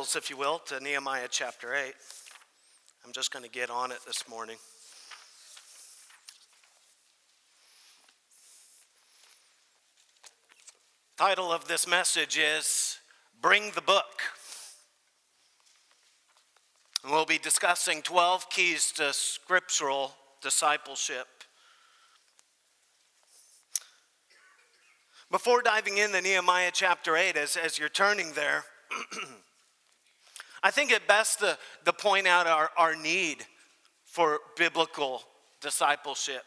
Bibles, if you will, to Nehemiah chapter 8. I'm just going to get on it this morning. Title of this message is Bring the Book. And we'll be discussing 12 keys to scriptural discipleship. Before diving into Nehemiah chapter 8, as, as you're turning there, I think it best to, to point out our, our need for biblical discipleship.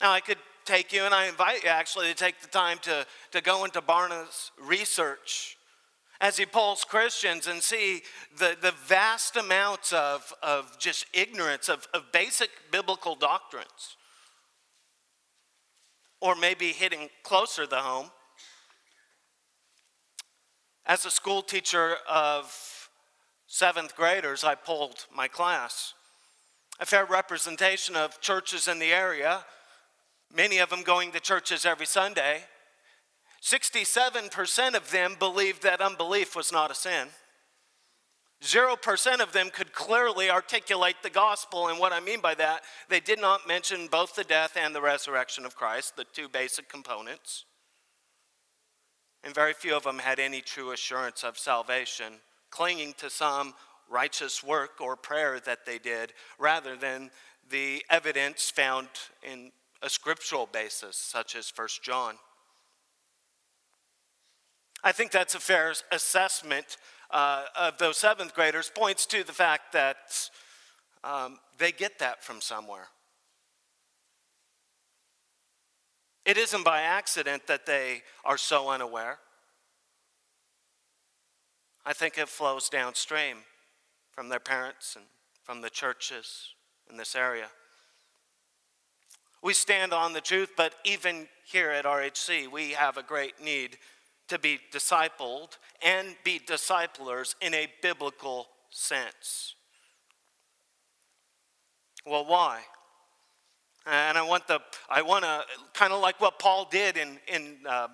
Now, I could take you, and I invite you actually to take the time to, to go into Barna's research as he polls Christians and see the, the vast amounts of, of just ignorance of, of basic biblical doctrines or maybe hitting closer to home. As a school teacher of seventh graders, I polled my class. A fair representation of churches in the area, many of them going to churches every Sunday. 67% of them believed that unbelief was not a sin. 0% of them could clearly articulate the gospel. And what I mean by that, they did not mention both the death and the resurrection of Christ, the two basic components. And very few of them had any true assurance of salvation, clinging to some righteous work or prayer that they did, rather than the evidence found in a scriptural basis, such as 1 John. I think that's a fair assessment uh, of those seventh graders points to the fact that um, they get that from somewhere. It isn't by accident that they are so unaware. I think it flows downstream from their parents and from the churches in this area. We stand on the truth, but even here at RHC, we have a great need to be discipled and be disciplers in a biblical sense. Well, why? And I want the I want to kind of like what Paul did in in uh,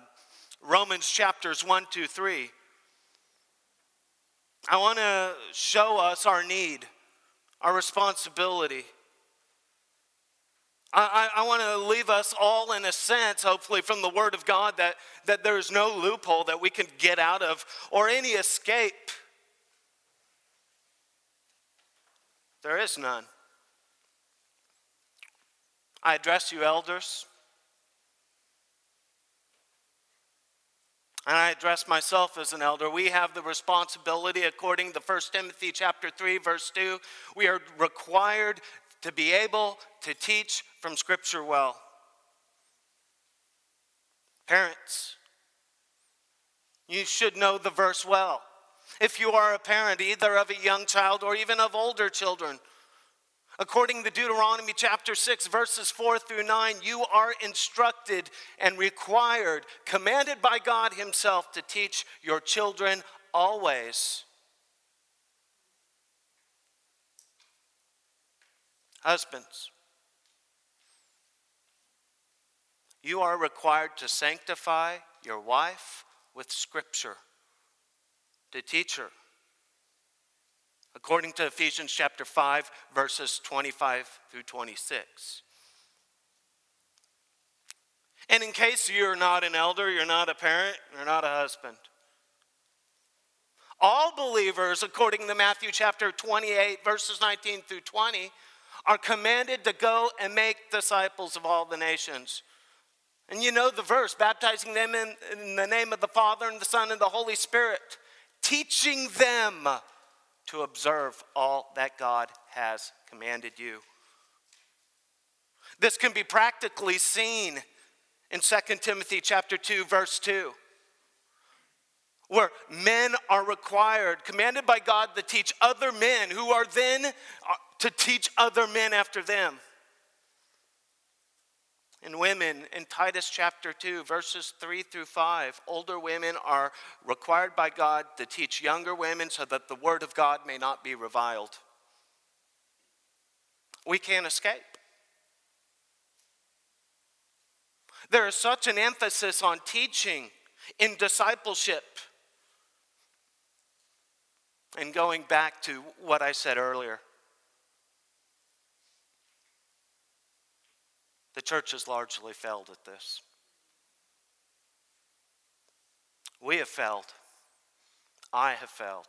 Romans chapters one, two, three. I want to show us our need, our responsibility I, I, I want to leave us all in a sense, hopefully, from the Word of God that, that there's no loophole that we can get out of or any escape. There is none. I address you, elders. And I address myself as an elder. We have the responsibility, according to 1 Timothy chapter 3, verse 2, we are required to be able to teach from Scripture well. Parents, you should know the verse well. If you are a parent, either of a young child or even of older children, according to Deuteronomy chapter 6, verses 4 through 9, you are instructed and required, commanded by God Himself, to teach your children always Husbands, you are required to sanctify your wife with Scripture, to teach her. According to Ephesians chapter 5, verses 25 through 26. And in case you're not an elder, you're not a parent, you're not a husband, all believers, according to Matthew chapter 28, verses 19 through 20, are commanded to go and make disciples of all the nations. And you know the verse baptizing them in, in, the name of the Father and the Son and the Holy Spirit, teaching them to observe all that God has commanded you. This can be practically seen in 2 Timothy chapter 2 verse 2 where men are required commanded by God to teach other men who are then uh, to teach other men after them. And women in Titus chapter 2, verses 3 through 5, older women are required by God to teach younger women so that the word of God may not be reviled. We can't escape. There is such an emphasis on teaching in discipleship And going back to what I said earlier, the church has largely failed at this. We have failed. I have failed.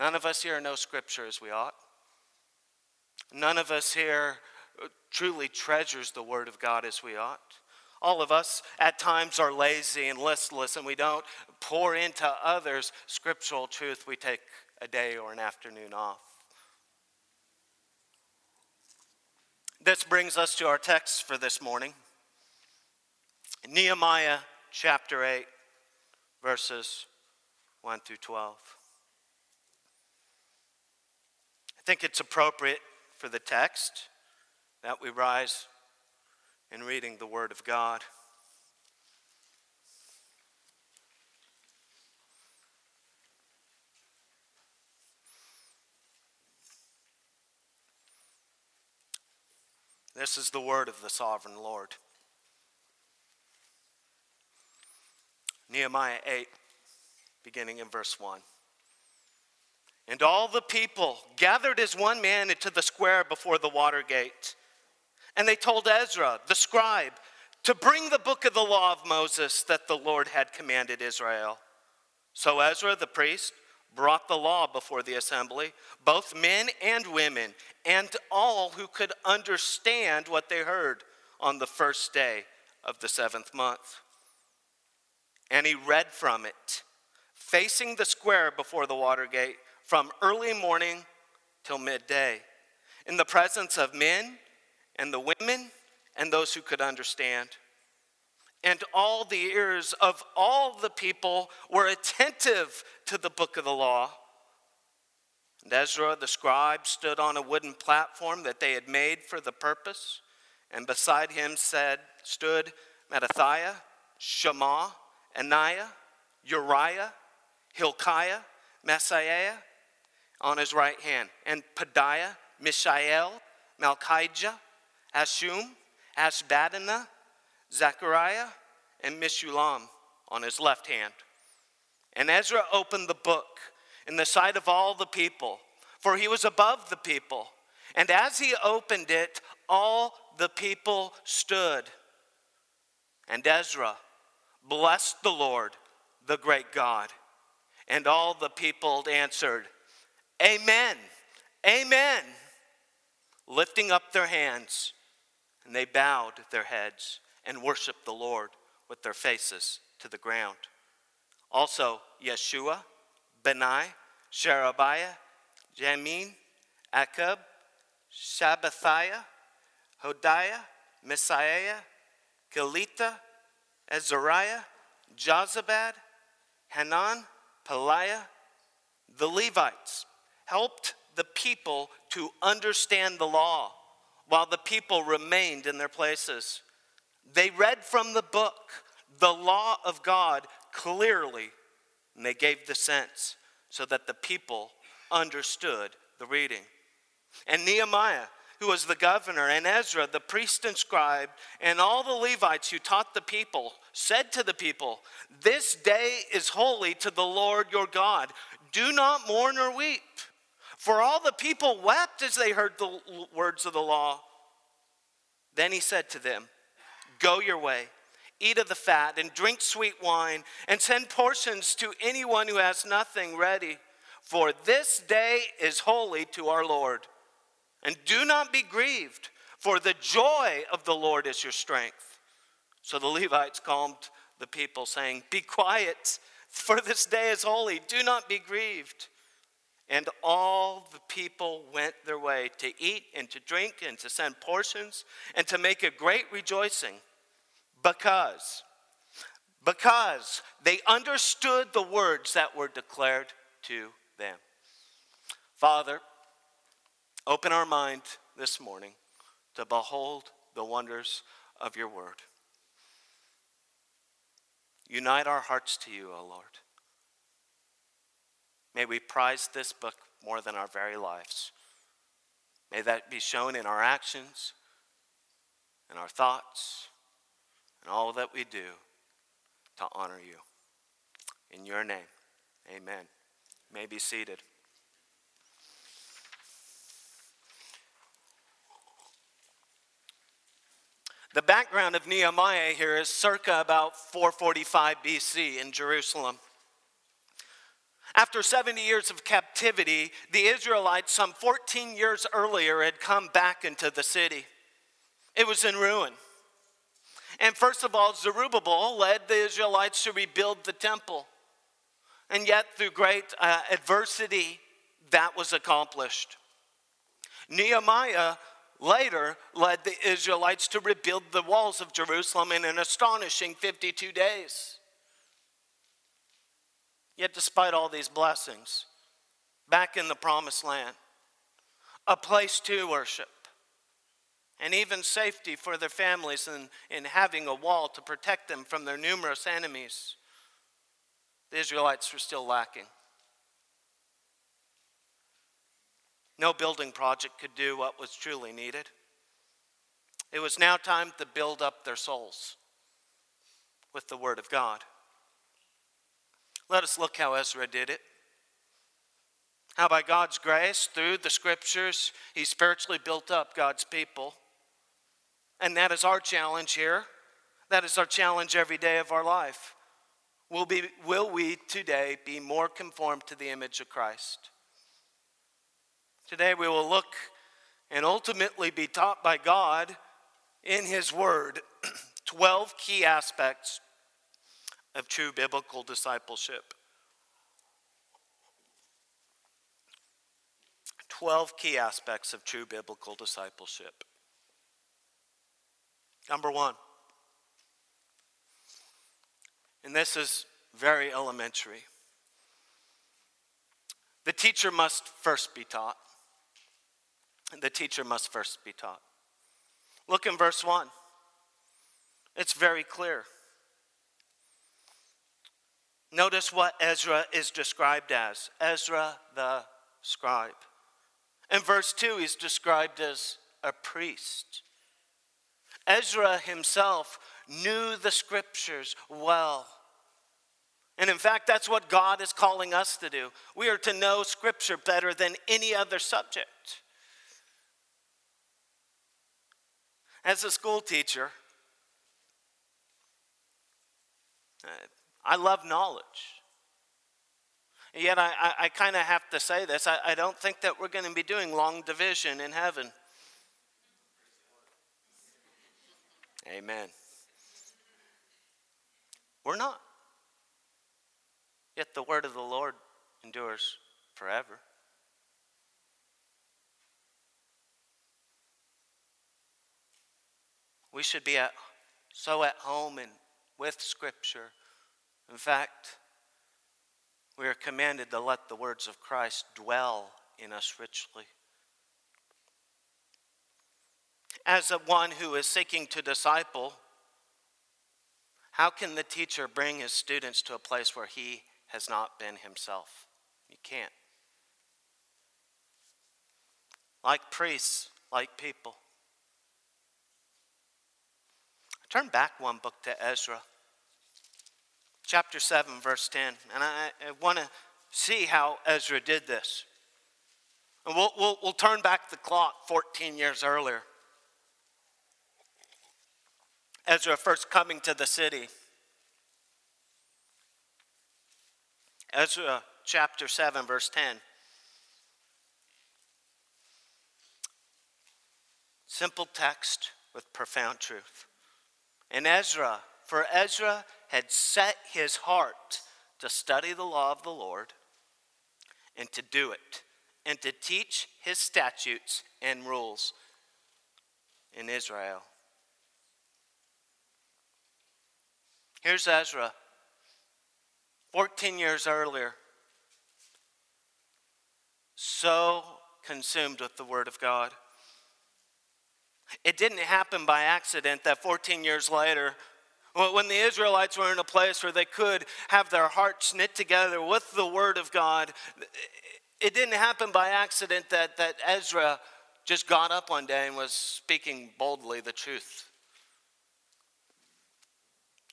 None of us here know Scripture as we ought. None of us here uh, truly treasures the Word of God as we ought. All of us at times are lazy and listless, and we don't pour into others scriptural truth. We take a day or an afternoon off. This brings us to our text for this morning Nehemiah chapter 8, verses 1 through 12. I think it's appropriate for the text that we rise in reading the Word of God. This is the word of the sovereign Lord. Nehemiah 8, beginning in verse 1. And all the people gathered as one man into the square before the water gate. And they told Ezra, the scribe, to bring the book of the law of Moses that the Lord had commanded Israel. So Ezra, the priest, brought the law before the assembly, both men and women, and all who could understand what they heard on the first day of the seventh month. And he read from it, facing the square before the water gate from early morning till midday, in the presence of men and the women and those who could understand. And all the ears of all the people were attentive to the book of the law. And Ezra the scribe stood on a wooden platform that they had made for the purpose, and beside him said, stood Mattithiah, Shema, Ananiah, Uriah, Hilkiah, Maaseiah, on his right hand, and Pedaiah, Mishael, Malchijah, Hashum, Hashbaddanah, Zechariah, and Meshullam on his left hand. And Ezra opened the book in the sight of all the people, for he was above the people. And as he opened it, all the people stood. And Ezra blessed the Lord, the great God. And all the people answered, Amen. Amen. Lifting up their hands, and they bowed their heads and worship the Lord with their faces to the ground. Also, Yeshua, Bani, Sherebiah, Jamin, Akkub, Shabbathiah, Hodiah, Maaseiah, Kelita, Azariah, Jozabad, Hanan, Pelaiah, the Levites, helped the people to understand the law while the people remained in their places. They read from the book, the law of God, clearly, and they gave the sense so that the people understood the reading. And Nehemiah, who was the governor, and Ezra, the priest and scribe, and all the Levites who taught the people, said to the people, This day is holy to the Lord your God. Do not mourn or weep. For all the people wept as they heard the words of the law. Then he said to them, Go your way, eat of the fat, and drink sweet wine, and send portions to anyone who has nothing ready. For this day is holy to our Lord. And do not be grieved, for the joy of the Lord is your strength. So the Levites calmed the people, saying, Be quiet, for this day is holy. Do not be grieved. And all the people went their way to eat and to drink and to send portions and to make a great rejoicing because because they understood the words that were declared to them. Father, open our mind this morning to behold the wonders of your word. Unite our hearts to you, O Lord. May we prize this book more than our very lives. May that be shown in our actions, in our thoughts, and all that we do to honor you. In your name, amen may be seated. The background of Nehemiah here is circa about 445 BC in Jerusalem. After 70 years of captivity, the Israelites, some 14 years earlier, had come back into the city. It was in ruin. And first of all, Zerubbabel led the Israelites to rebuild the temple. And yet, through great uh, adversity, that was accomplished. Nehemiah later led the Israelites to rebuild the walls of Jerusalem in an astonishing 52 days. Yet, despite all these blessings, back in the promised land, a place to worship, and even safety for their families in, in having a wall to protect them from their numerous enemies, the Israelites were still lacking. No building project could do what was truly needed. It was now time to build up their souls with the Word of God. Let us look how Ezra did it. How, by God's grace, through the scriptures, he spiritually built up God's people. And that is our challenge here. That is our challenge every day of our life. Will, be, will we today be more conformed to the image of Christ? Today we will look and ultimately be taught by God in His Word 12 key aspects of true biblical discipleship. 12 key aspects of true biblical discipleship. Number one, and this is very elementary the teacher must first be taught the teacher must first be taught. Look in verse 1. It's very clear. Notice what Ezra is described as Ezra the scribe. In verse 2, he's described as a priest. Ezra himself knew the scriptures well. And in fact, that's what God is calling us to do. We are to know scripture better than any other subject. As a school teacher, I love knowledge. Yet I, I, I kind of have to say this I, I don't think that we're going to be doing long division in heaven. Amen. We're not. Yet the word of the Lord endures forever. We should be at, so at home and with Scripture. In fact, we are commanded to let the words of Christ dwell in us richly. As a one who is seeking to disciple, how can the teacher bring his students to a place where he has not been himself? You can't. Like priests, like people. Turn back one book to Ezra, chapter 7, verse 10. And I, I want to see how Ezra did this. And we'll, we'll, we'll turn back the clock 14 years earlier. Ezra first coming to the city. Ezra chapter 7, verse 10. Simple text with profound truth. And Ezra, for Ezra had set his heart to study the law of the Lord and to do it, and to teach his statutes and rules in Israel. Here's Ezra, 14 years earlier, so consumed with the Word of God. It didn't happen by accident that 14 years later, when the Israelites were in a place where they could have their hearts knit together with the Word of God, it didn't happen by accident that, that Ezra just got up one day and was speaking boldly the truth.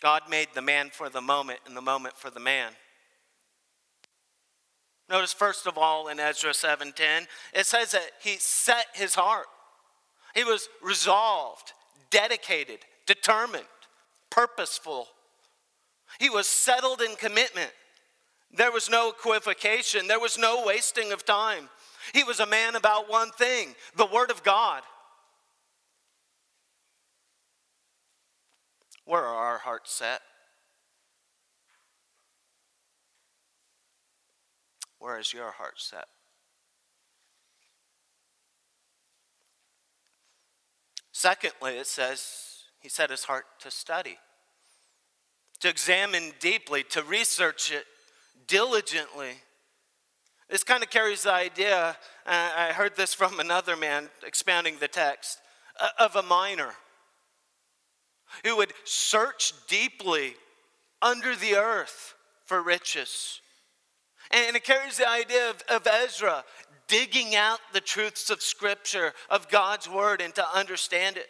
God made the man for the moment and the moment for the man. Notice first of all in Ezra 7:10, it says that he set his heart. He was resolved, dedicated, determined, purposeful. He was settled in commitment. There was no equivocation, there was no wasting of time. He was a man about one thing the Word of God. Where are our hearts set? Where is your heart set? Secondly, it says he set his heart to study, to examine deeply, to research it diligently. This kind of carries the idea, uh, I heard this from another man expounding the text, uh, of a miner who would search deeply under the earth for riches. And it carries the idea of, of Ezra digging out the truths of Scripture, of God's Word, and to understand it.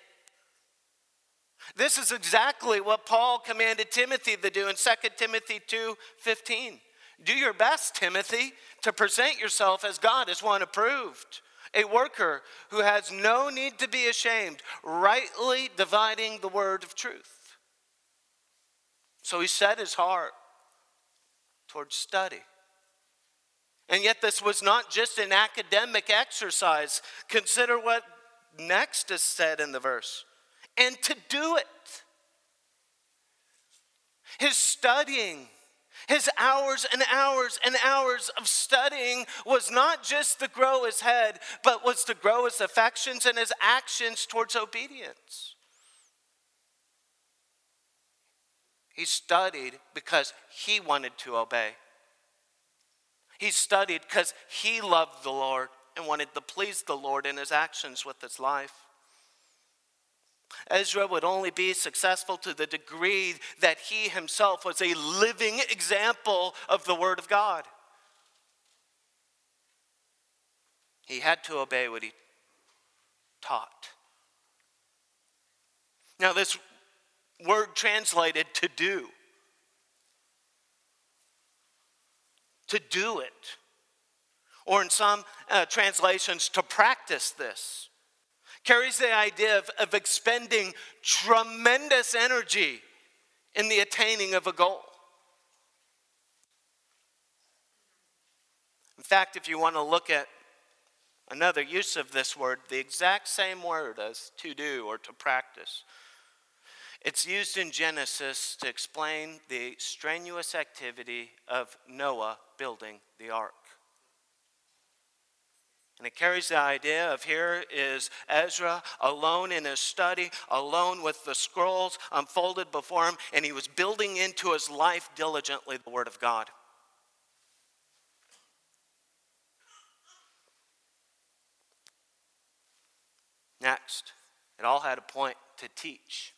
This is exactly what Paul commanded Timothy to do in 2 Timothy 2 15. Do your best, Timothy, to present yourself as God as one approved, a worker who has no need to be ashamed, rightly dividing the word of truth. So he set his heart towards study. And yet, this was not just an academic exercise. Consider what next is said in the verse and to do it. His studying his hours and hours and hours of studying was not just to grow his head, but was to grow his affections and his actions towards obedience. He studied because he wanted to obey. He studied because he loved the Lord and wanted to please the Lord in his actions with his life. Ezra would only be successful to the degree that he himself was a living example of the Word of God. He had to obey what he taught. Now, this word translated to do, to do it, or in some uh, translations, to practice this carries the idea of, of expending tremendous energy in the attaining of a goal. In fact, if you want to look at another use of this word, the exact same word as to do or to practice, it's used in Genesis to explain the strenuous activity of Noah building the ark. And it carries the idea of here is Ezra alone in his study, alone with the scrolls unfolded before him, and he was building into his life diligently the Word of God. Next, it all had a point to teach.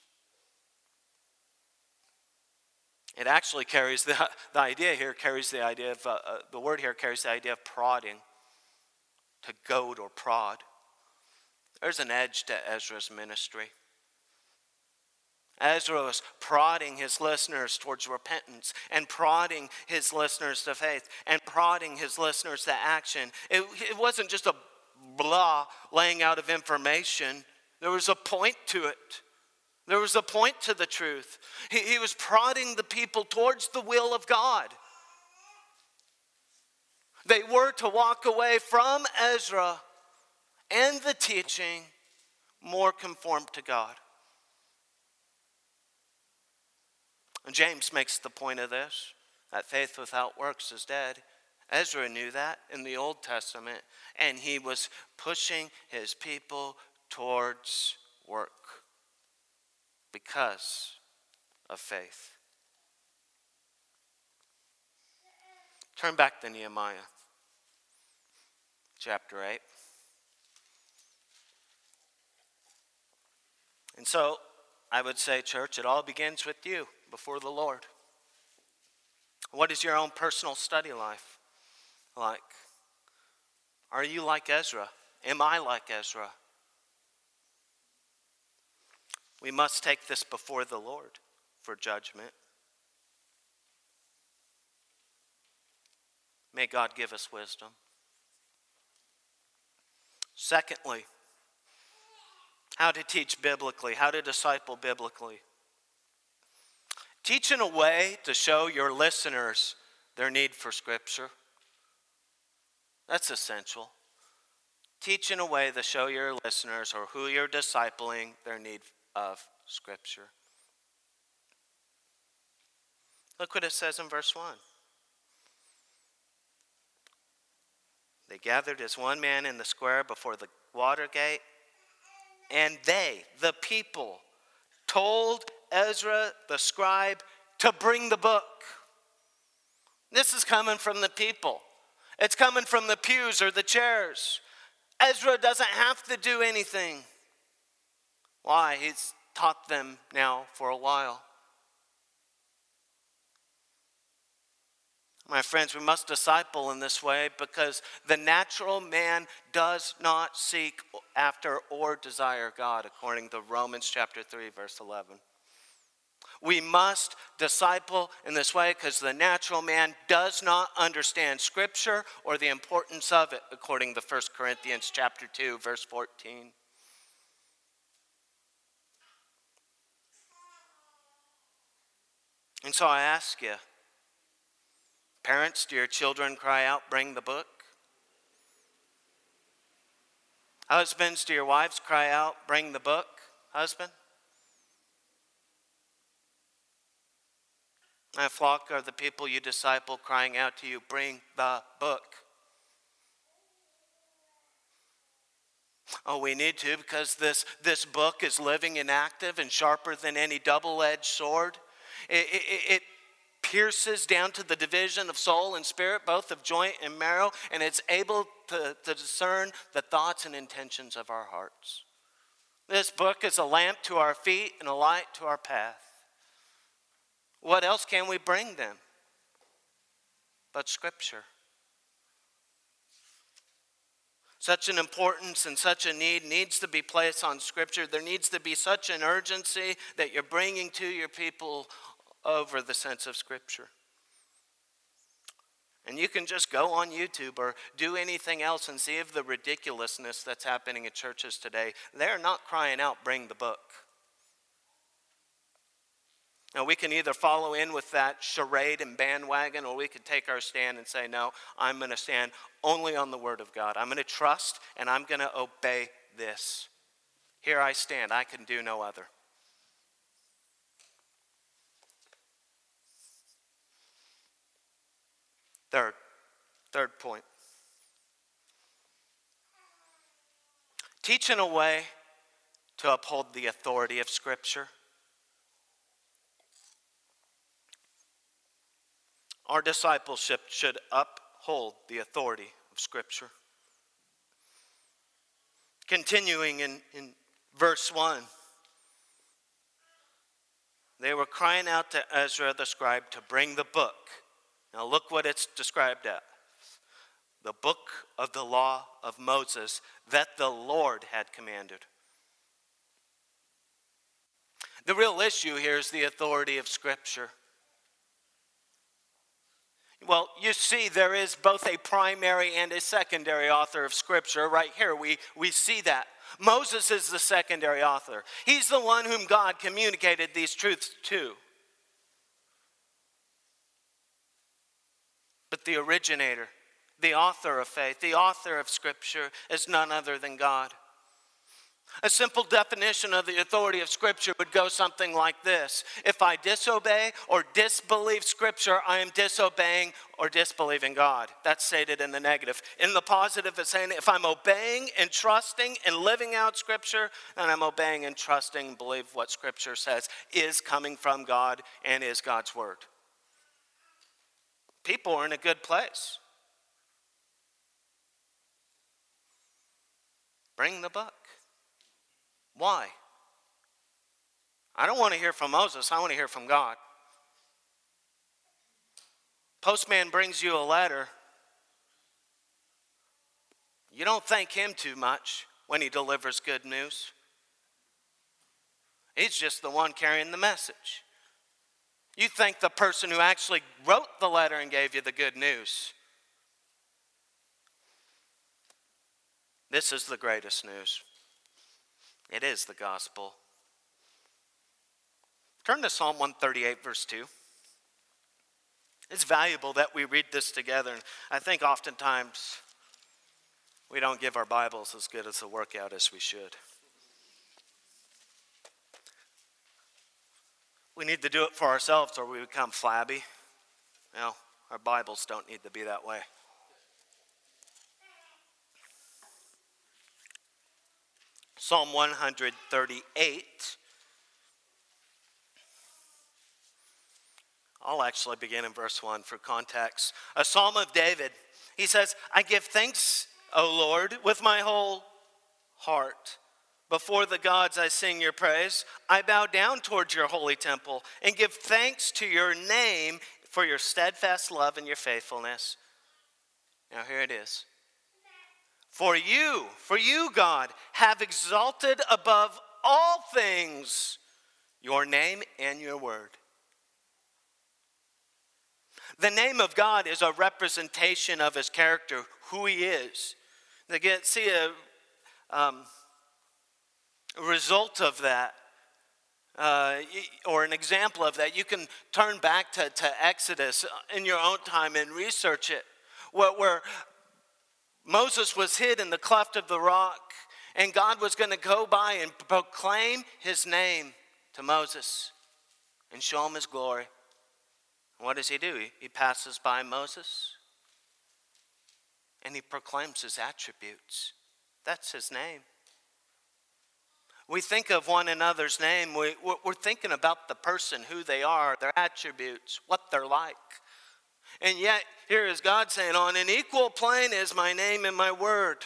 It actually carries the, the idea here, carries the idea of, uh, uh, the word here carries the idea of prodding to goad or prod. There's an edge to Ezra's ministry. Ezra was prodding his listeners towards repentance and prodding his listeners to faith and prodding his listeners to action. It, it wasn't just a blah laying out of information, there was a point to it. There was a point to the truth. He, he was prodding the people towards the will of God. They were to walk away from Ezra and the teaching more conformed to God. And James makes the point of this that faith without works is dead. Ezra knew that in the Old Testament, and he was pushing his people towards work because of faith. Turn back to Nehemiah chapter 8. And so I would say, church, it all begins with you before the Lord. What is your own personal study life like? Are you like Ezra? Am I like Ezra? We must take this before the Lord for judgment. May God give us wisdom. Secondly, how to teach biblically, how to disciple biblically. Teach in a way to show your listeners their need for Scripture. That's essential. Teach in a way to show your listeners or who you're discipling their need of Scripture. Look what it says in verse 1. They gathered as one man in the square before the water gate, and they, the people, told Ezra the scribe to bring the book. This is coming from the people. It's coming from the pews or the chairs. Ezra doesn't have to do anything. Why? He's taught them now for a while. My friends, we must disciple in this way because the natural man does not seek after or desire God, according to Romans chapter 3, verse 11. We must disciple in this way because the natural man does not understand scripture or the importance of it according to 1 Corinthians chapter 2 verse 14. And so I ask you, parents, do your children cry out, bring the book? Husbands, do your wives cry out, bring the book? Husband? My flock are the people you disciple crying out to you, Bring the book. Oh, we need to because this, this book is living and active and sharper than any double edged sword. It, it, it, pierces down to the division of soul and spirit, both of joint and marrow, and it's able to, to discern the thoughts and intentions of our hearts. This book is a lamp to our feet and a light to our path. What else can we bring them but Scripture? Such an importance and such a need needs to be placed on Scripture. There needs to be such an urgency that you're bringing to your people over the sense of Scripture. And you can just go on YouTube or do anything else and see if the ridiculousness that's happening in churches today. They're not crying out, bring the book. Now, we can either follow in with that charade and bandwagon, or we could take our stand and say, No, I'm going to stand only on the Word of God. I'm going to trust and I'm going to obey this. Here I stand. I can do no other. Third, third point. Teach in a way to uphold the authority of Scripture. Our discipleship should uphold the authority of Scripture. Continuing in, in verse 1, they were crying out to Ezra the scribe to bring the book. Now, look what it's described as the book of the law of Moses that the Lord had commanded. The real issue here is the authority of Scripture. Well, you see, there is both a primary and a secondary author of Scripture. Right here, we, we see that. Moses is the secondary author, he's the one whom God communicated these truths to. But the originator, the author of faith, the author of Scripture is none other than God. A simple definition of the authority of Scripture would go something like this If I disobey or disbelieve Scripture, I am disobeying or disbelieving God. That's stated in the negative. In the positive, it's saying if I'm obeying and trusting and living out Scripture, then I'm obeying and trusting believe what Scripture says is coming from God and is God's Word. People are in a good place. Bring the book. Why? I don't want to hear from Moses, I want to hear from God. Postman brings you a letter. You don't thank him too much when he delivers good news. He's just the one carrying the message. You thank the person who actually wrote the letter and gave you the good news. This is the greatest news. It is the gospel. Turn to Psalm 138, verse 2. It's valuable that we read this together. And I think oftentimes we don't give our Bibles as good as a workout as we should. We need to do it for ourselves or we become flabby. No, our Bibles don't need to be that way. Psalm 138. I'll actually begin in verse 1 for context. A psalm of David. He says, I give thanks, O Lord, with my whole heart. Before the gods, I sing your praise. I bow down towards your holy temple and give thanks to your name for your steadfast love and your faithfulness. Now, here it is. For you, for you, God, have exalted above all things your name and your word. The name of God is a representation of his character, who he is. Get see a, um, a result of that, uh, or an example of that. You can turn back to, to Exodus in your own time and research it, where, where Moses was hid in the cleft of the rock, and God was going to go by and proclaim his name to Moses and show him his glory. what does he do? He passes by Moses and he proclaims his attributes. That's his name. We think of one another's name, we, we're thinking about the person, who they are, their attributes, what they're like. And yet, here is God saying, On an equal plane is my name and my word.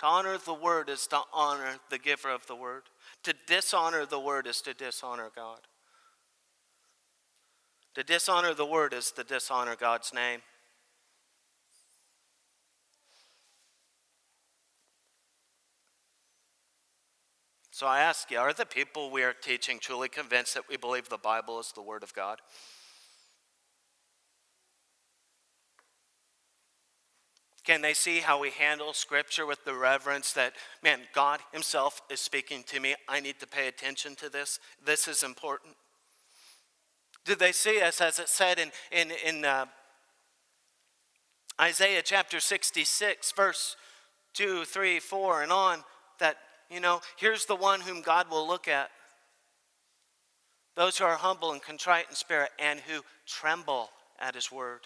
To honor the word is to honor the giver of the word. To dishonor the word is to dishonor God. To dishonor the word is to dishonor God's name. So I ask you, are the people we are teaching truly convinced that we believe the Bible is the Word of God? Can they see how we handle Scripture with the reverence that, man, God Himself is speaking to me? I need to pay attention to this. This is important. Do they see us, as it said in, in, in uh, Isaiah chapter 66, verse 2, 3, 4, and on, that, you know, here's the one whom God will look at those who are humble and contrite in spirit and who tremble at His word.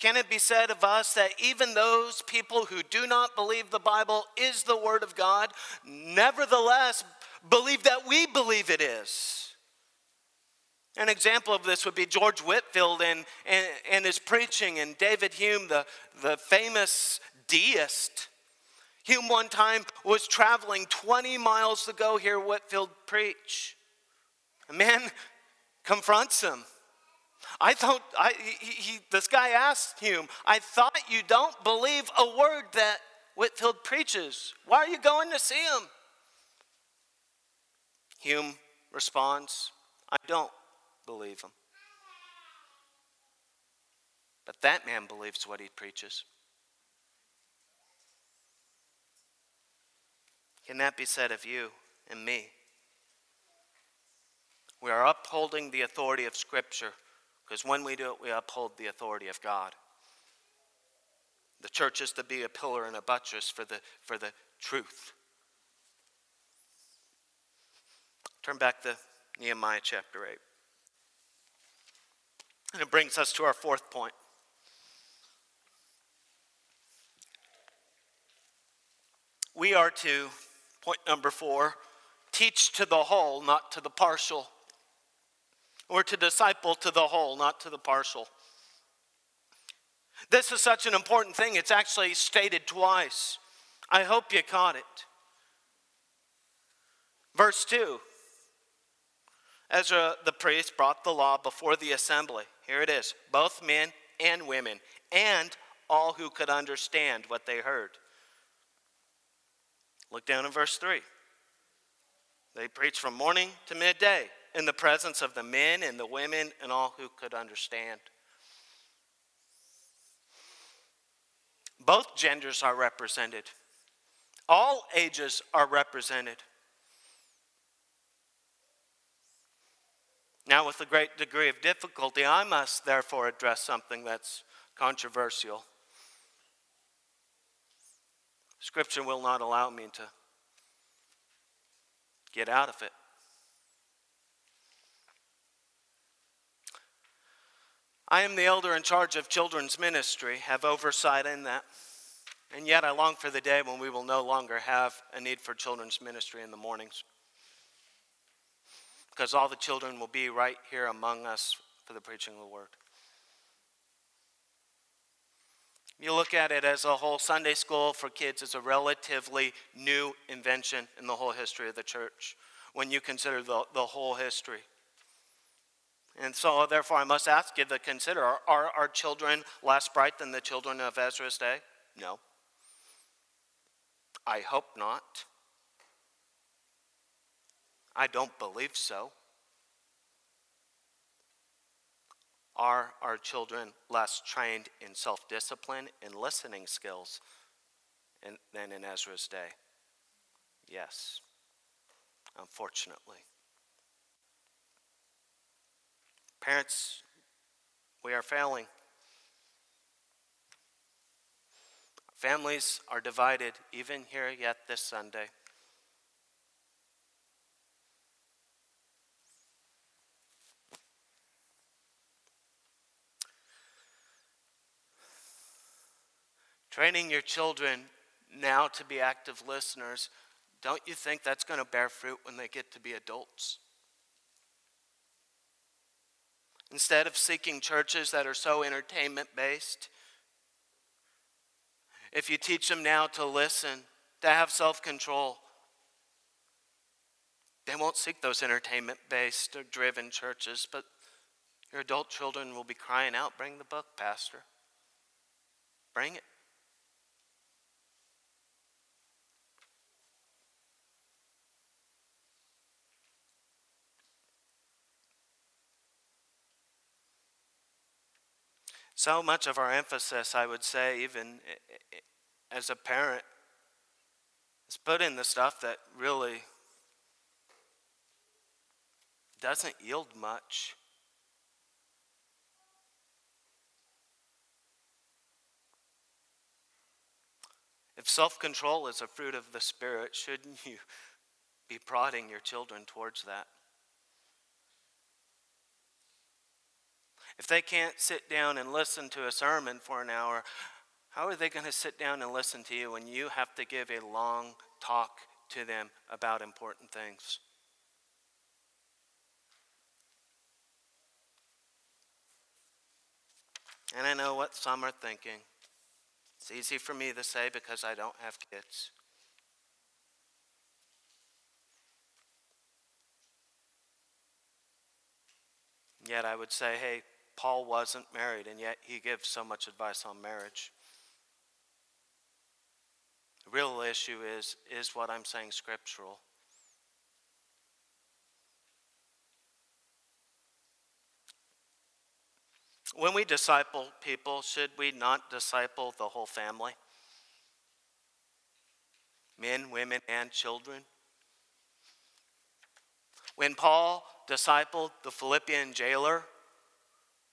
Can it be said of us that even those people who do not believe the Bible is the Word of God, nevertheless believe that we believe it is? An example of this would be George Whitefield and, and, and his preaching, and David Hume, the, the famous deist. Hume one time was traveling 20 miles to go hear Whitefield preach. A man confronts him. I thought, I, he, he, this guy asked Hume, I thought you don't believe a word that Whitefield preaches. Why are you going to see him? Hume responds, I don't believe him. But that man believes what he preaches. Can that be said of you and me? We are upholding the authority of Scripture because when we do it, we uphold the authority of God. The church is to be a pillar and a buttress for the, for the truth. Turn back to Nehemiah chapter 8. And it brings us to our fourth point. We are to, point number four, teach to the whole, not to the partial or to disciple to the whole, not to the partial. This is such an important thing, it's actually stated twice. I hope you caught it. Verse 2 Ezra the priest brought the law before the assembly. Here it is both men and women, and all who could understand what they heard. Look down in verse 3. They preached from morning to midday in the presence of the men and the women and all who could understand. Both genders are represented, all ages are represented. Now, with a great degree of difficulty, I must therefore address something that's controversial. Scripture will not allow me to get out of it. I am the elder in charge of children's ministry, have oversight in that. And yet I long for the day when we will no longer have a need for children's ministry in the mornings. Because all the children will be right here among us for the preaching of the word. You look at it as a whole, Sunday school for kids is a relatively new invention in the whole history of the church when you consider the, the whole history. And so, therefore, I must ask you to consider are, are our children less bright than the children of Ezra's day? No. I hope not. I don't believe so. Are our children less trained in self discipline and listening skills than in Ezra's day? Yes, unfortunately. Parents, we are failing. Families are divided, even here yet this Sunday. Training your children now to be active listeners, don't you think that's going to bear fruit when they get to be adults? Instead of seeking churches that are so entertainment based, if you teach them now to listen, to have self control, they won't seek those entertainment based or driven churches, but your adult children will be crying out, Bring the book, Pastor. Bring it. So much of our emphasis, I would say, even as a parent, is put in the stuff that really doesn't yield much. If self control is a fruit of the Spirit, shouldn't you be prodding your children towards that? If they can't sit down and listen to a sermon for an hour, how are they going to sit down and listen to you when you have to give a long talk to them about important things? And I know what some are thinking. It's easy for me to say because I don't have kids. Yet I would say, hey, Paul wasn't married, and yet he gives so much advice on marriage. The real issue is is what I'm saying scriptural? When we disciple people, should we not disciple the whole family? Men, women, and children? When Paul discipled the Philippian jailer,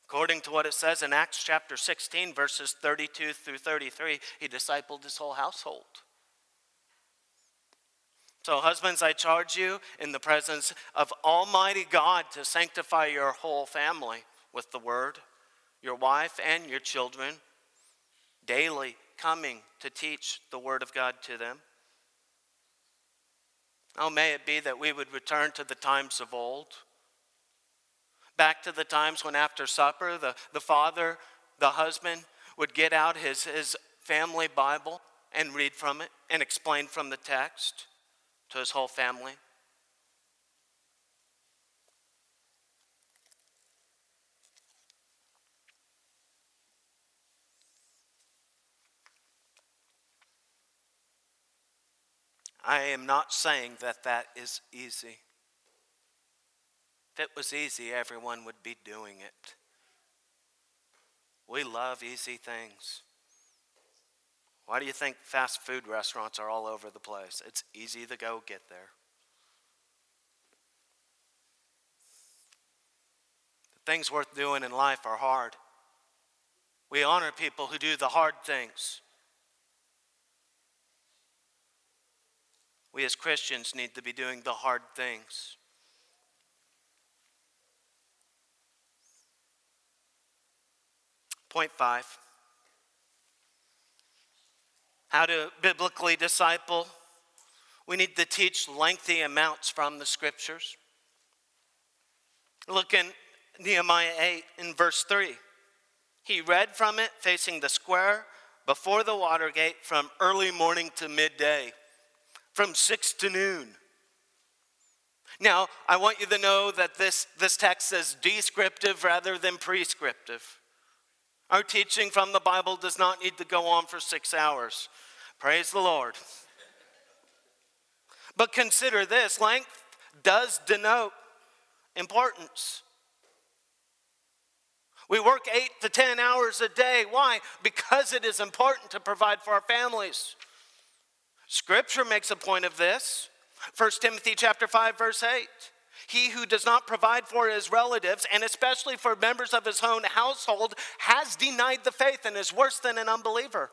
According to what it says in Acts chapter 16, verses 32 through 33, he discipled his whole household. So, husbands, I charge you in the presence of Almighty God to sanctify your whole family with the word, your wife and your children, daily coming to teach the word of God to them. Oh, may it be that we would return to the times of old Back to the times when after supper, the, the father, the husband, would get out his, his family Bible and read from it and explain from the text to his whole family. I am not saying that that is easy. If it was easy, everyone would be doing it. We love easy things. Why do you think fast food restaurants are all over the place? It's easy to go get there. The things worth doing in life are hard. We honor people who do the hard things. We as Christians need to be doing the hard things. Point five how to biblically disciple. We need to teach lengthy amounts from the scriptures. Look in Nehemiah 8 in verse 3. He read from it facing the square before the water gate from early morning to midday, from 6 to noon. Now, I want you to know that this, this text is descriptive rather than prescriptive. Our teaching from the Bible does not need to go on for six hours. Praise the Lord. But consider this length does denote importance. We work eight to 10 hours a day. Why? Because it is important to provide for our families. Scripture makes a point of this. 1 Timothy chapter 5 verse 8. He who does not provide for his relatives, and especially for members of his own household, has denied the faith and is worse than an unbeliever.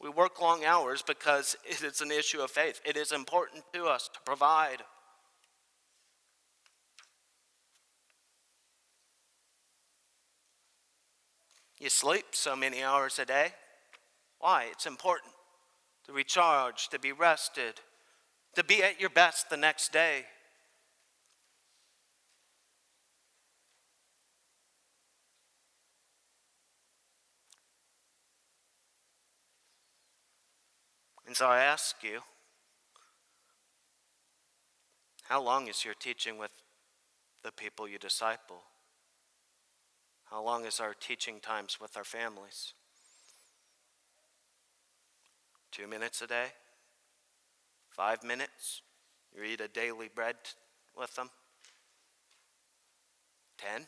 We work long hours because it is an issue of faith. It is important to us to provide. You sleep so many hours a day. Why? It's important to recharge, to be rested, to be at your best the next day. And so I ask you, how long is your teaching with the people you disciple? How long is our teaching times with our families? Two minutes a day? Five minutes? You eat a daily bread with them? Ten?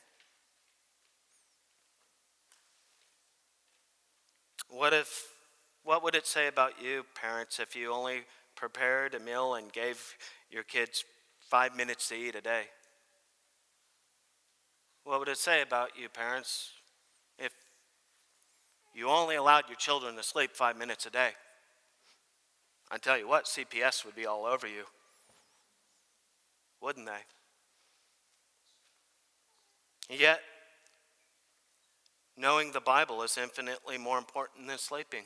What if what would it say about you, parents, if you only prepared a meal and gave your kids five minutes to eat a day? What would it say about you, parents, if you only allowed your children to sleep five minutes a day? I tell you what, CPS would be all over you, wouldn't they? Yet, knowing the Bible is infinitely more important than sleeping.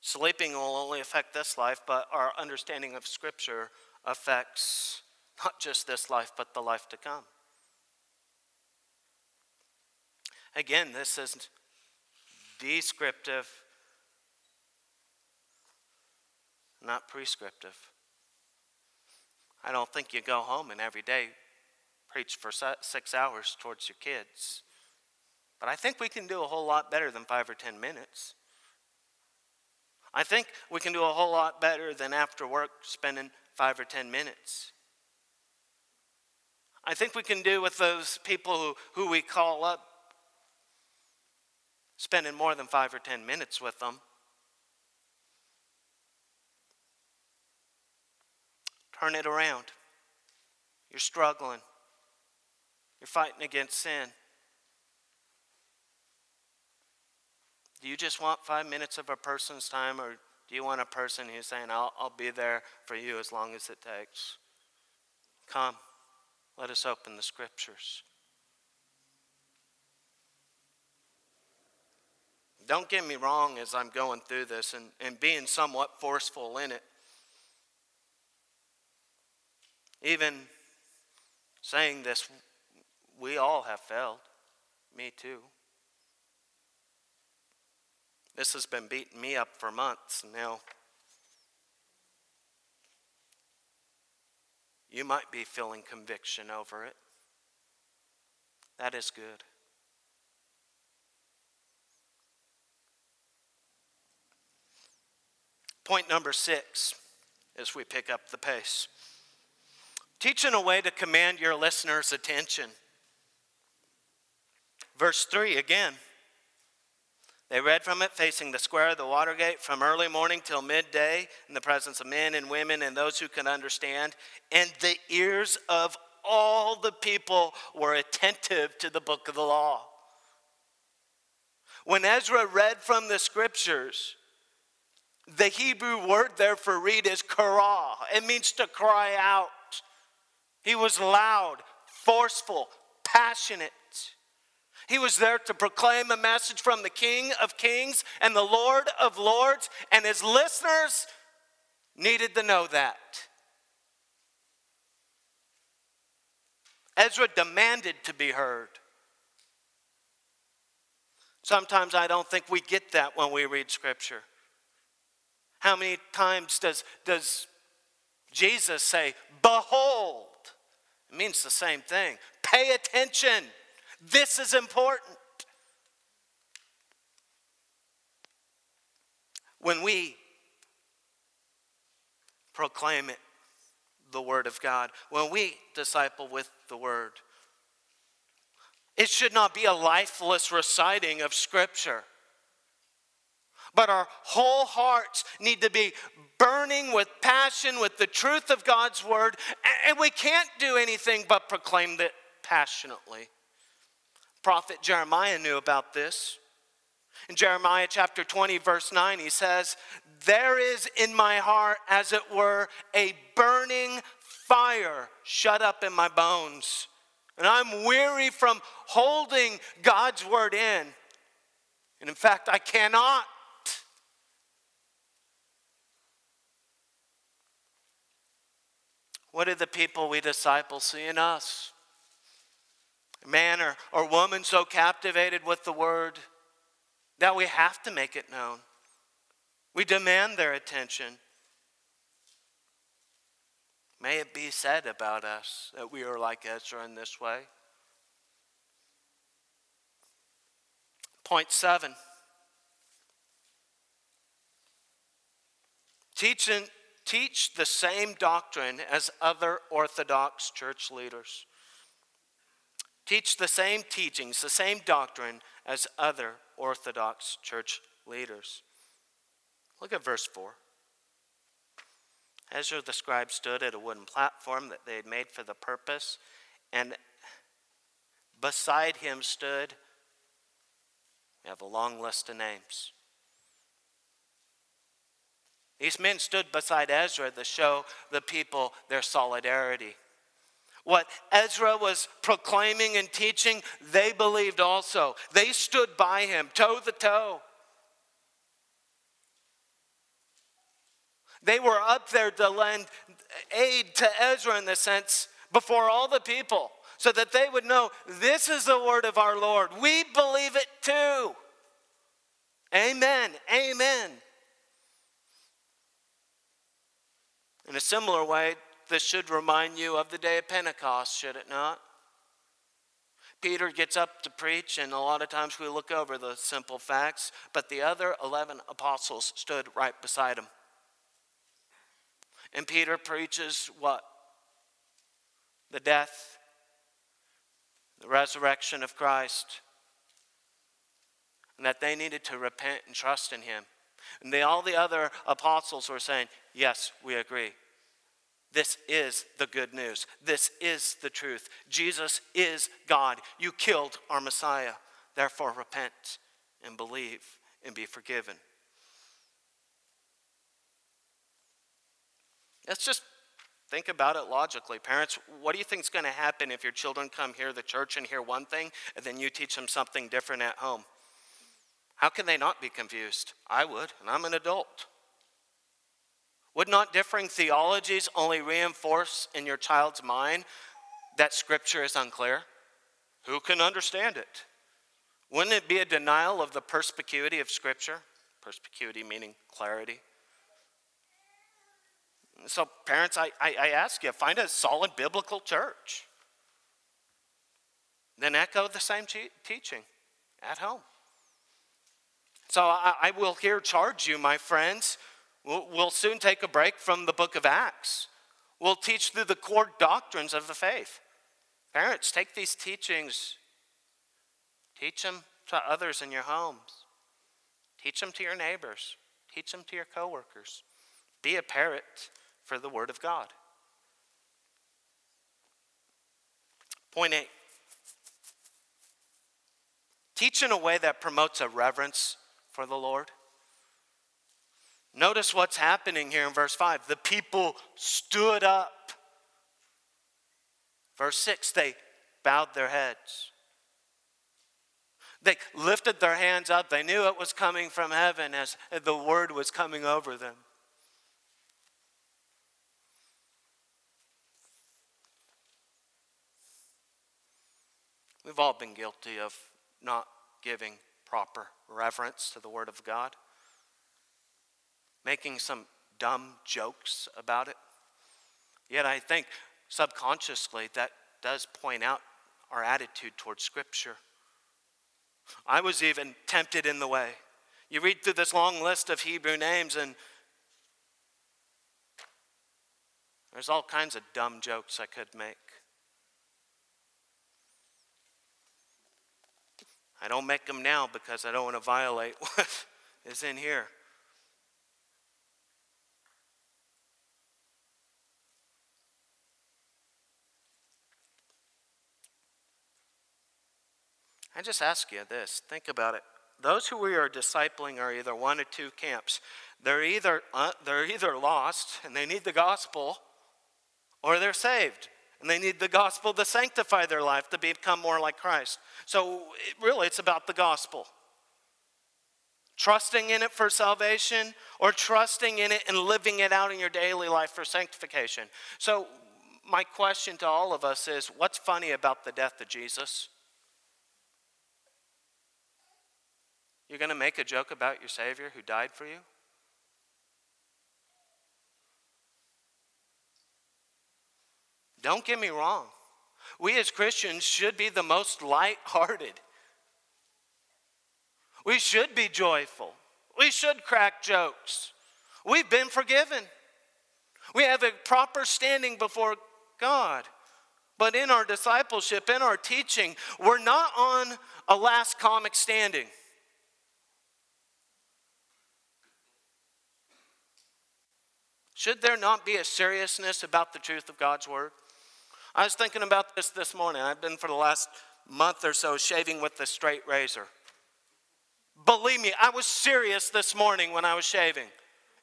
Sleeping will only affect this life, but our understanding of Scripture affects not just this life, but the life to come. Again, this is descriptive, not prescriptive. I don't think you go home and every day preach for six hours towards your kids. But I think we can do a whole lot better than five or ten minutes. I think we can do a whole lot better than after work spending five or ten minutes. I think we can do with those people who, who we call up spending more than five or ten minutes with them. Turn it around. You're struggling, you're fighting against sin. Do you just want five minutes of a person's time, or do you want a person who's saying, I'll, I'll be there for you as long as it takes? Come, let us open the scriptures. Don't get me wrong as I'm going through this and, and being somewhat forceful in it. Even saying this, we all have failed. Me too. This has been beating me up for months now. You might be feeling conviction over it. That is good. Point number six as we pick up the pace teach in a way to command your listeners' attention. Verse 3 again. They read from it facing the square of the Watergate from early morning till midday in the presence of men and women and those who could understand. And the ears of all the people were attentive to the book of the law. When Ezra read from the scriptures, the Hebrew word there for read is kara. It means to cry out. He was loud, forceful, passionate. He was there to proclaim a message from the King of Kings and the Lord of Lords, and his listeners needed to know that. Ezra demanded to be heard. Sometimes I don't think we get that when we read Scripture. How many times does, does Jesus say, Behold? It means the same thing. Pay attention. This is important. When we proclaim it, the Word of God, when we disciple with the Word, it should not be a lifeless reciting of Scripture. But our whole hearts need to be burning with passion with the truth of God's word, and we can't do anything but proclaim it passionately. Prophet Jeremiah knew about this. In Jeremiah chapter 20, verse 9, he says, There is in my heart, as it were, a burning fire shut up in my bones. And I'm weary from holding God's word in. And in fact, I cannot. What do the people we disciple see in us? Man or, or woman so captivated with the word that we have to make it known. We demand their attention. May it be said about us that we are like Ezra in this way. Point seven. Teaching, teach the same doctrine as other Orthodox church leaders teach the same teachings, the same doctrine as other Orthodox church leaders. Look at verse 4. Ezra the scribe stood at a wooden platform that they had made for the purpose, and beside him stood, we have a long list of names. These men stood beside Ezra to show the people their solidarity. What Ezra was proclaiming and teaching, they believed also. They stood by him, toe to toe. They were up there to lend aid to Ezra in the sense before all the people so that they would know this is the word of our Lord. We believe it too. Amen. Amen. In a similar way, this should remind you of the day of Pentecost, should it not? Peter gets up to preach, and a lot of times we look over the simple facts, but the other 11 apostles stood right beside him. And Peter preaches what? The death, the resurrection of Christ, and that they needed to repent and trust in him. And they, all the other apostles were saying, Yes, we agree. This is the good news. This is the truth. Jesus is God. You killed our Messiah. Therefore, repent and believe and be forgiven. Let's just think about it logically. Parents, what do you think is going to happen if your children come here to church and hear one thing and then you teach them something different at home? How can they not be confused? I would, and I'm an adult. Would not differing theologies only reinforce in your child's mind that Scripture is unclear? Who can understand it? Wouldn't it be a denial of the perspicuity of Scripture? Perspicuity meaning clarity. So, parents, I, I, I ask you find a solid biblical church. Then echo the same teaching at home. So, I, I will here charge you, my friends, We'll soon take a break from the book of Acts. We'll teach through the core doctrines of the faith. Parents, take these teachings, teach them to others in your homes. Teach them to your neighbors. Teach them to your coworkers. Be a parrot for the Word of God. Point eight teach in a way that promotes a reverence for the Lord. Notice what's happening here in verse 5. The people stood up. Verse 6, they bowed their heads. They lifted their hands up. They knew it was coming from heaven as the word was coming over them. We've all been guilty of not giving proper reverence to the Word of God, making some dumb jokes about it. Yet I think subconsciously that does point out our attitude towards Scripture. I was even tempted in the way. You read through this long list of Hebrew names, and there's all kinds of dumb jokes I could make. I don't make them now because I don't want to violate what is in here. I just ask you this think about it. Those who we are discipling are either one or two camps. They're either, uh, they're either lost and they need the gospel, or they're saved and they need the gospel to sanctify their life to become more like Christ. So, it, really, it's about the gospel. Trusting in it for salvation or trusting in it and living it out in your daily life for sanctification. So, my question to all of us is what's funny about the death of Jesus? You're going to make a joke about your Savior who died for you? Don't get me wrong. We as Christians should be the most light-hearted. We should be joyful. We should crack jokes. We've been forgiven. We have a proper standing before God. But in our discipleship, in our teaching, we're not on a last comic standing. Should there not be a seriousness about the truth of God's word? I was thinking about this this morning. I've been for the last month or so shaving with the straight razor. Believe me, I was serious this morning when I was shaving.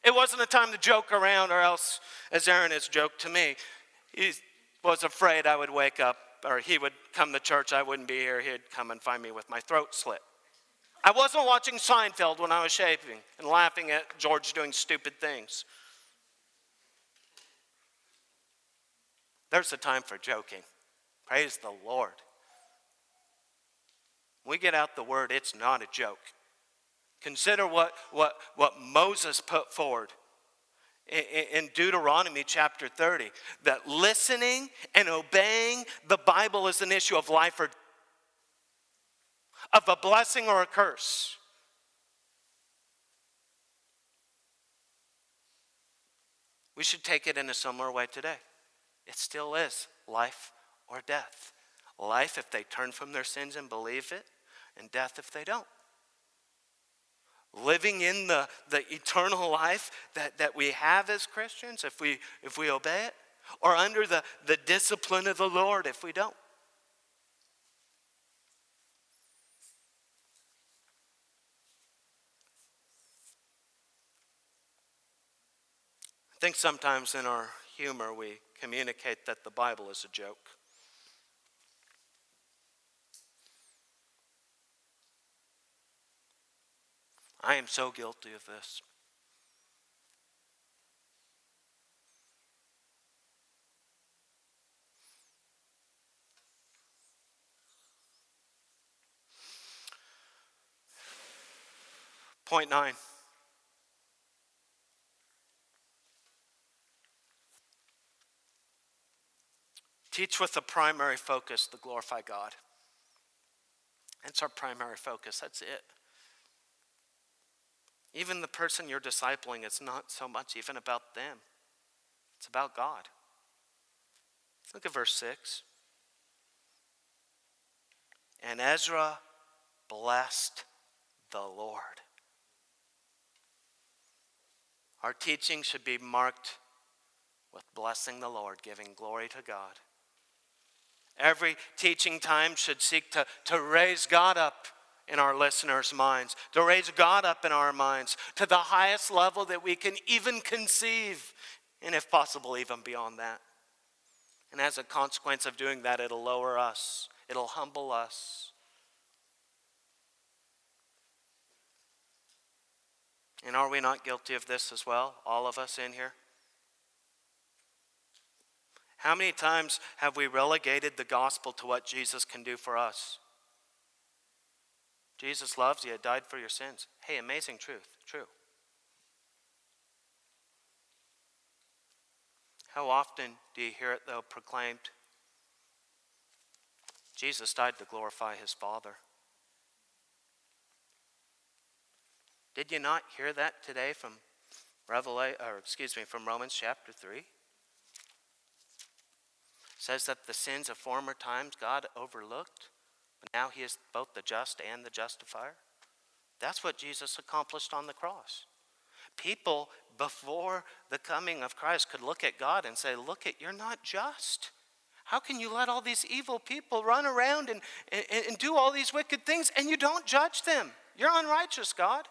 It wasn't a time to joke around, or else, as Aaron has joked to me, he was afraid I would wake up, or he would come to church, I wouldn't be here, he'd come and find me with my throat slit. I wasn't watching Seinfeld when I was shaving and laughing at George doing stupid things. There's a time for joking. Praise the Lord. we get out the word, it's not a joke. Consider what, what, what Moses put forward in, in Deuteronomy chapter 30 that listening and obeying the Bible is an issue of life or of a blessing or a curse. We should take it in a similar way today. It still is life or death. Life if they turn from their sins and believe it, and death if they don't. Living in the, the eternal life that, that we have as Christians if we, if we obey it, or under the, the discipline of the Lord if we don't. I think sometimes in our humor we communicate that the Bible is a joke. I am so guilty of this. Point nine. Teach with the primary focus to glorify God. That's our primary focus. That's it. Even the person you're discipling, it's not so much even about them, it's about God. Look at verse 6. And Ezra blessed the Lord. Our teaching should be marked with blessing the Lord, giving glory to God. Every teaching time should seek to, to raise God up in our listeners' minds, to raise God up in our minds to the highest level that we can even conceive, and if possible, even beyond that. And as a consequence of doing that, it'll lower us, it'll humble us. And are we not guilty of this as well, all of us in here? How many times have we relegated the gospel to what Jesus can do for us? Jesus loves you, died for your sins. Hey, amazing truth, true. How often do you hear it, though, proclaimed? Jesus died to glorify his Father. Did you not hear that today from Revelation, or excuse me, from Romans chapter 3? Says that the sins of former times God overlooked, but now he is both the just and the justifier. That's what Jesus accomplished on the cross. People before the coming of Christ could look at God and say, Look at, you're not just. How can you let all these evil people run around and, and, and do all these wicked things and you don't judge them? You're unrighteous, God.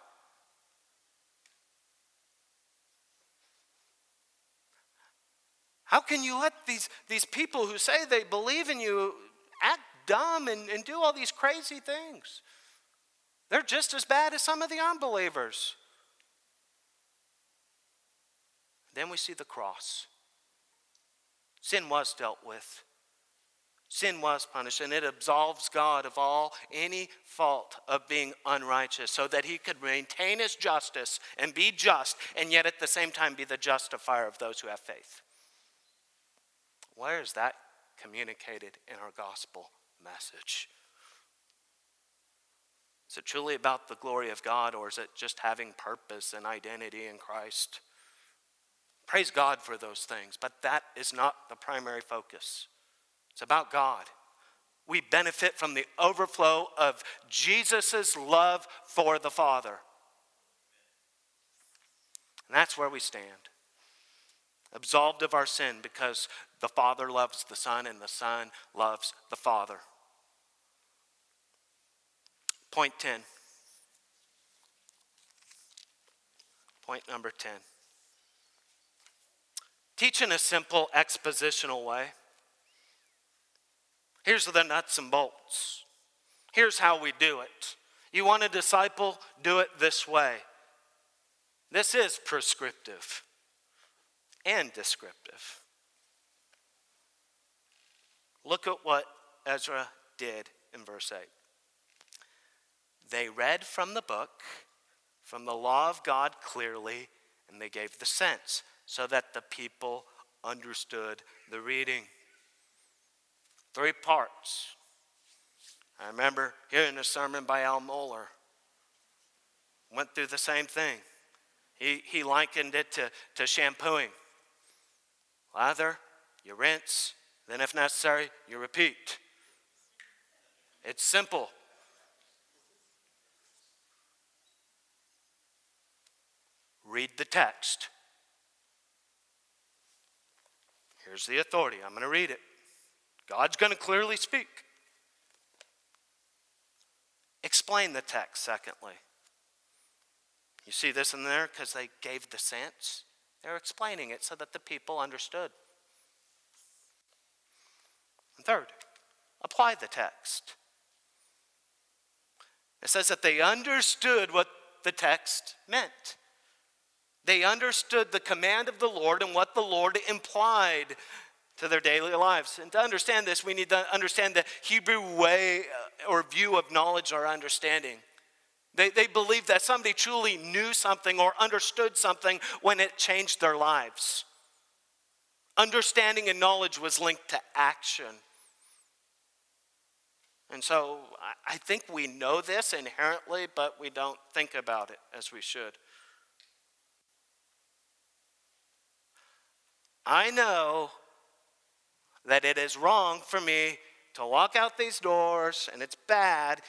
How can you let these, these people who say they believe in you act dumb and, and do all these crazy things? They're just as bad as some of the unbelievers. Then we see the cross. Sin was dealt with. Sin was punished, and it absolves God of all any fault of being unrighteous, so that he could maintain his justice and be just, and yet at the same time be the justifier of those who have faith. Where is that communicated in our gospel message? Is it truly about the glory of God, or is it just having purpose and identity in Christ? Praise God for those things, but that is not the primary focus. It's about God. We benefit from the overflow of Jesus' love for the Father. And that's where we stand absolved of our sin because the Father loves the Son and the Son loves the Father. Point 10. Point number 10. Teach in a simple expositional way. Here's the nuts and bolts. Here's how we do it. You want a disciple? Do it this way. This is prescriptive and descriptive. Look at what Ezra did in verse 8. They read from the book, from the law of God clearly, and they gave the sense so that the people understood the reading. Three parts. I remember hearing a sermon by Al Mohler. Went through the same thing. He, he likened it to, to shampooing. Lather, you rinse, then if necessary, you repeat. It's simple. Read the text. Here's the authority. I'm going to read it. God's going to clearly speak. Explain the text, secondly. You see this in there because they gave the sense. They're explaining it so that the people understood. Third, apply the text. It says that they understood what the text meant. They understood the command of the Lord and what the Lord implied to their daily lives. And to understand this, we need to understand the Hebrew way uh, or view of knowledge or understanding. They, they believed that somebody truly knew something or understood something when it changed their lives. Understanding and knowledge was linked to action. And so I think we know this inherently, but we don't think about it as we should. I know that it is wrong for me to walk out these doors and it's bad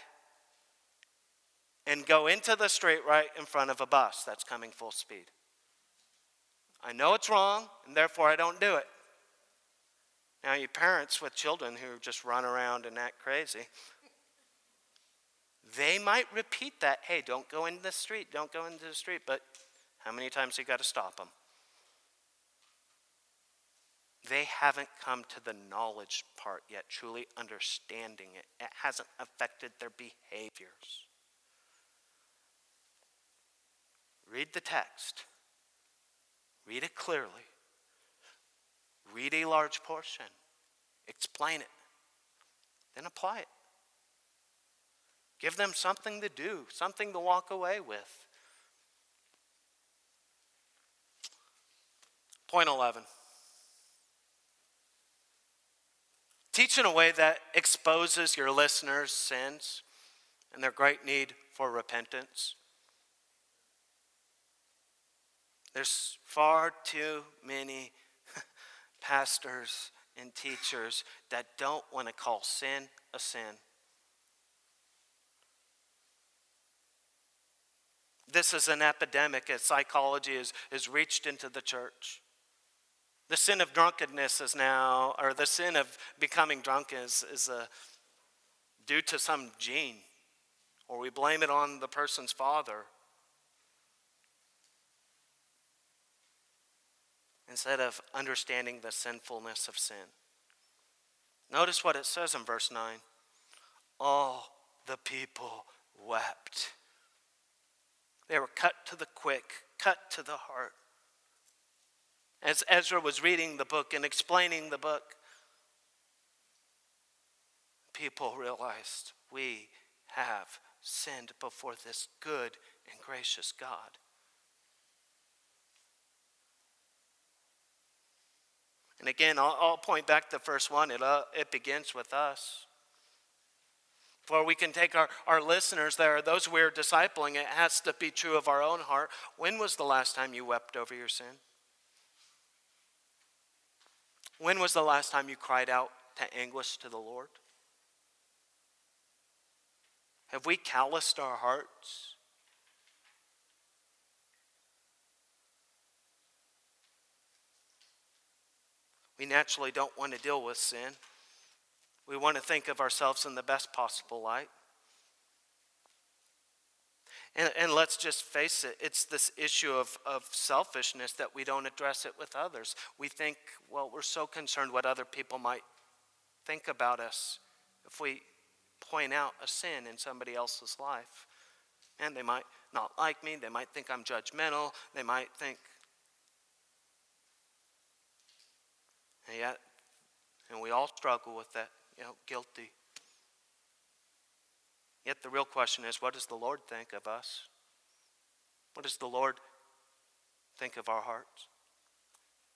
and go into the street right in front of a bus that's coming full speed. I know it's wrong, and therefore I don't do it. Now, you parents with children who just run around and act crazy, they might repeat that hey, don't go into the street, don't go into the street, but how many times you got to stop them? They haven't come to the knowledge part yet, truly understanding it. It hasn't affected their behaviors. Read the text, read it clearly, read a large portion, explain it, then apply it. Give them something to do, something to walk away with. Point 11. Teach in a way that exposes your listeners' sins and their great need for repentance. There's far too many pastors and teachers that don't want to call sin a sin. This is an epidemic as psychology is, is reached into the church. The sin of drunkenness is now, or the sin of becoming drunk is, is a, due to some gene, or we blame it on the person's father. Instead of understanding the sinfulness of sin. Notice what it says in verse 9 all the people wept. They were cut to the quick, cut to the heart. As Ezra was reading the book and explaining the book, people realized we have sinned before this good and gracious God. And again, I'll, I'll point back to the first one. It, uh, it begins with us. For we can take our, our listeners there, those we're discipling, it has to be true of our own heart. When was the last time you wept over your sin? When was the last time you cried out to anguish to the Lord? Have we calloused our hearts? We naturally don't want to deal with sin. We want to think of ourselves in the best possible light. And, and let's just face it, it's this issue of, of selfishness that we don't address it with others. We think, well, we're so concerned what other people might think about us if we point out a sin in somebody else's life. And they might not like me, they might think I'm judgmental, they might think, and yet, and we all struggle with that, you know, guilty. Yet the real question is what does the Lord think of us? What does the Lord think of our hearts?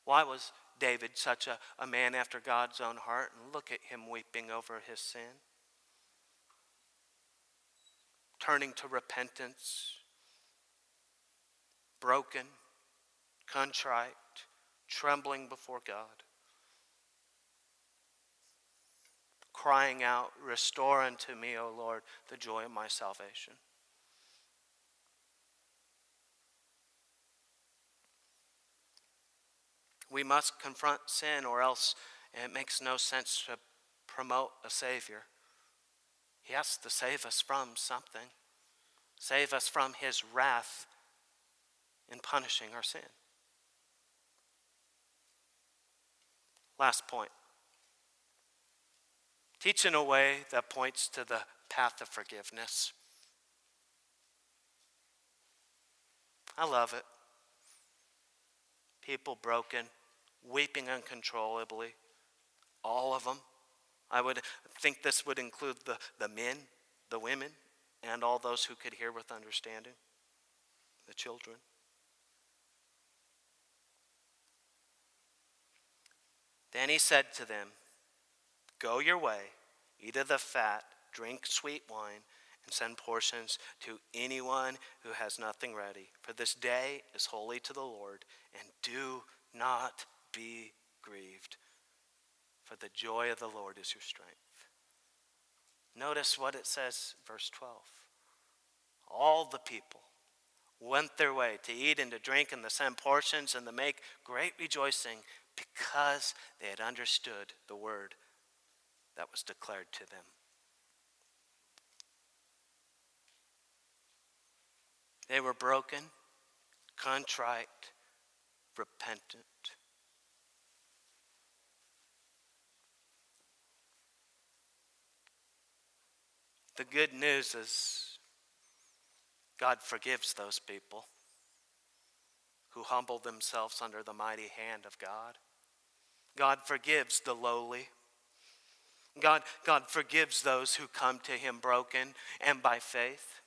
Why was David such a, a man after God's own heart? And look at him weeping over his sin, turning to repentance, broken, contrite, trembling before God. Crying out, Restore unto me, O Lord, the joy of my salvation. We must confront sin, or else it makes no sense to promote a Savior. He has to save us from something, save us from His wrath in punishing our sin. Last point Teach in a way that points to the path of forgiveness. I love it. People broken, weeping uncontrollably, all of them. I would think this would include the, the men, the women, and all those who could hear with understanding, the children. Then he said to them, Go your way, eat of the fat, drink sweet wine, and send portions to anyone who has nothing ready. For this day is holy to the Lord, and do not be grieved, for the joy of the Lord is your strength. Notice what it says, verse 12. All the people went their way to eat and to drink in the same portions and to make great rejoicing because they had understood the word that was declared to them. They were broken, contrite, repentant. The good news is God forgives those people who humble themselves under the mighty hand of God. God forgives the lowly. God, God forgives those who come to Him broken and by faith.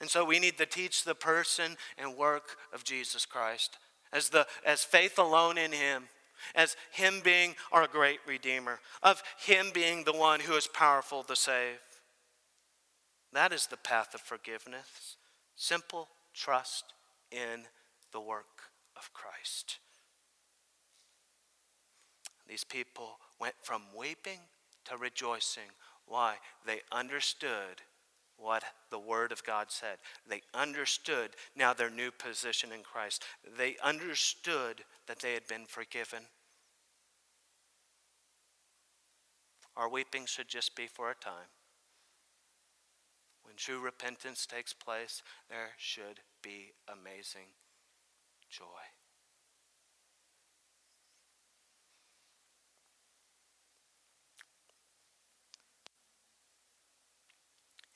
And so we need to teach the person and work of Jesus Christ as, the, as faith alone in Him, as Him being our great Redeemer, of Him being the one who is powerful to save. That is the path of forgiveness. Simple trust in the work of Christ. These people went from weeping to rejoicing. Why? They understood what the Word of God said. They understood now their new position in Christ. They understood that they had been forgiven. Our weeping should just be for a time. When true repentance takes place, there should be amazing joy.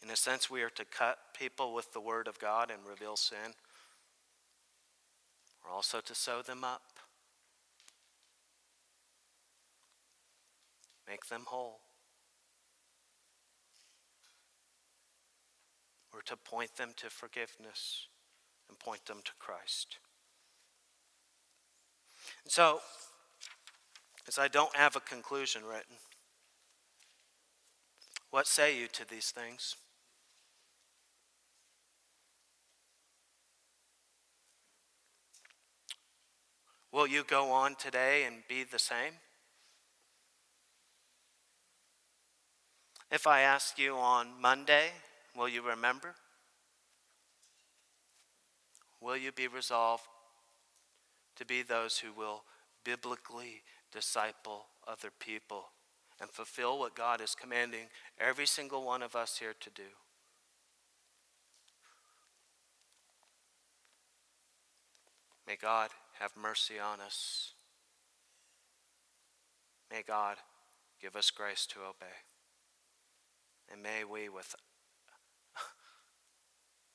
In a sense, we are to cut people with the word of God and reveal sin. We're also to sew them up, make them whole. We're to point them to forgiveness and point them to Christ. And so, as I don't have a conclusion written, what say you to these things? Will you go on today and be the same? If I ask you on Monday, will you remember? Will you be resolved to be those who will biblically disciple other people and fulfill what God is commanding every single one of us here to do? May God have mercy on us. May God give us grace to obey. And may we, with,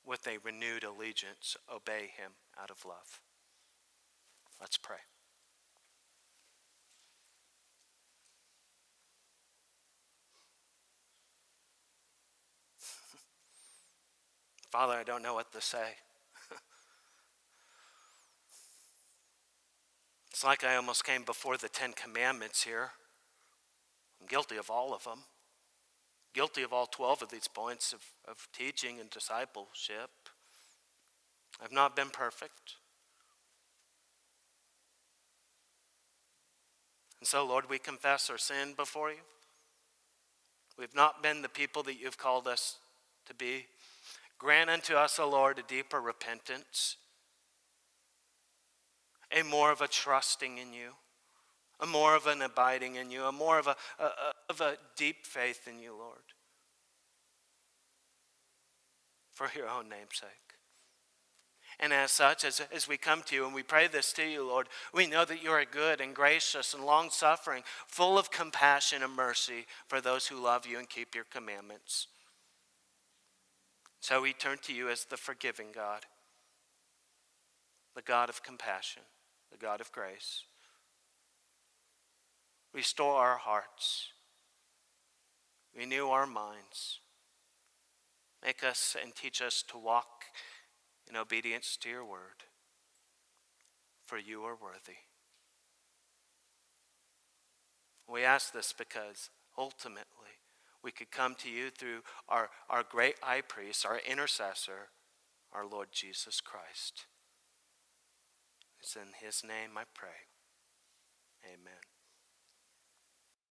with a renewed allegiance, obey him out of love. Let's pray. Father, I don't know what to say. It's like I almost came before the Ten Commandments here. I'm guilty of all of them, guilty of all 12 of these points of, of teaching and discipleship. I've not been perfect. And so, Lord, we confess our sin before you. We've not been the people that you've called us to be. Grant unto us, O Lord, a deeper repentance, a more of a trusting in you, a more of an abiding in you, a more of a, a, a of a deep faith in you, Lord, for your own name's sake. And as such, as, as we come to you and we pray this to you, Lord, we know that you are good and gracious and long suffering, full of compassion and mercy for those who love you and keep your commandments. So we turn to you as the forgiving God, the God of compassion, the God of grace. Restore our hearts, renew our minds, make us and teach us to walk in obedience to your word, for you are worthy. We ask this because ultimately we could come to you through our, our great high priest, our intercessor, our Lord Jesus Christ. It's in his name I pray. Amen.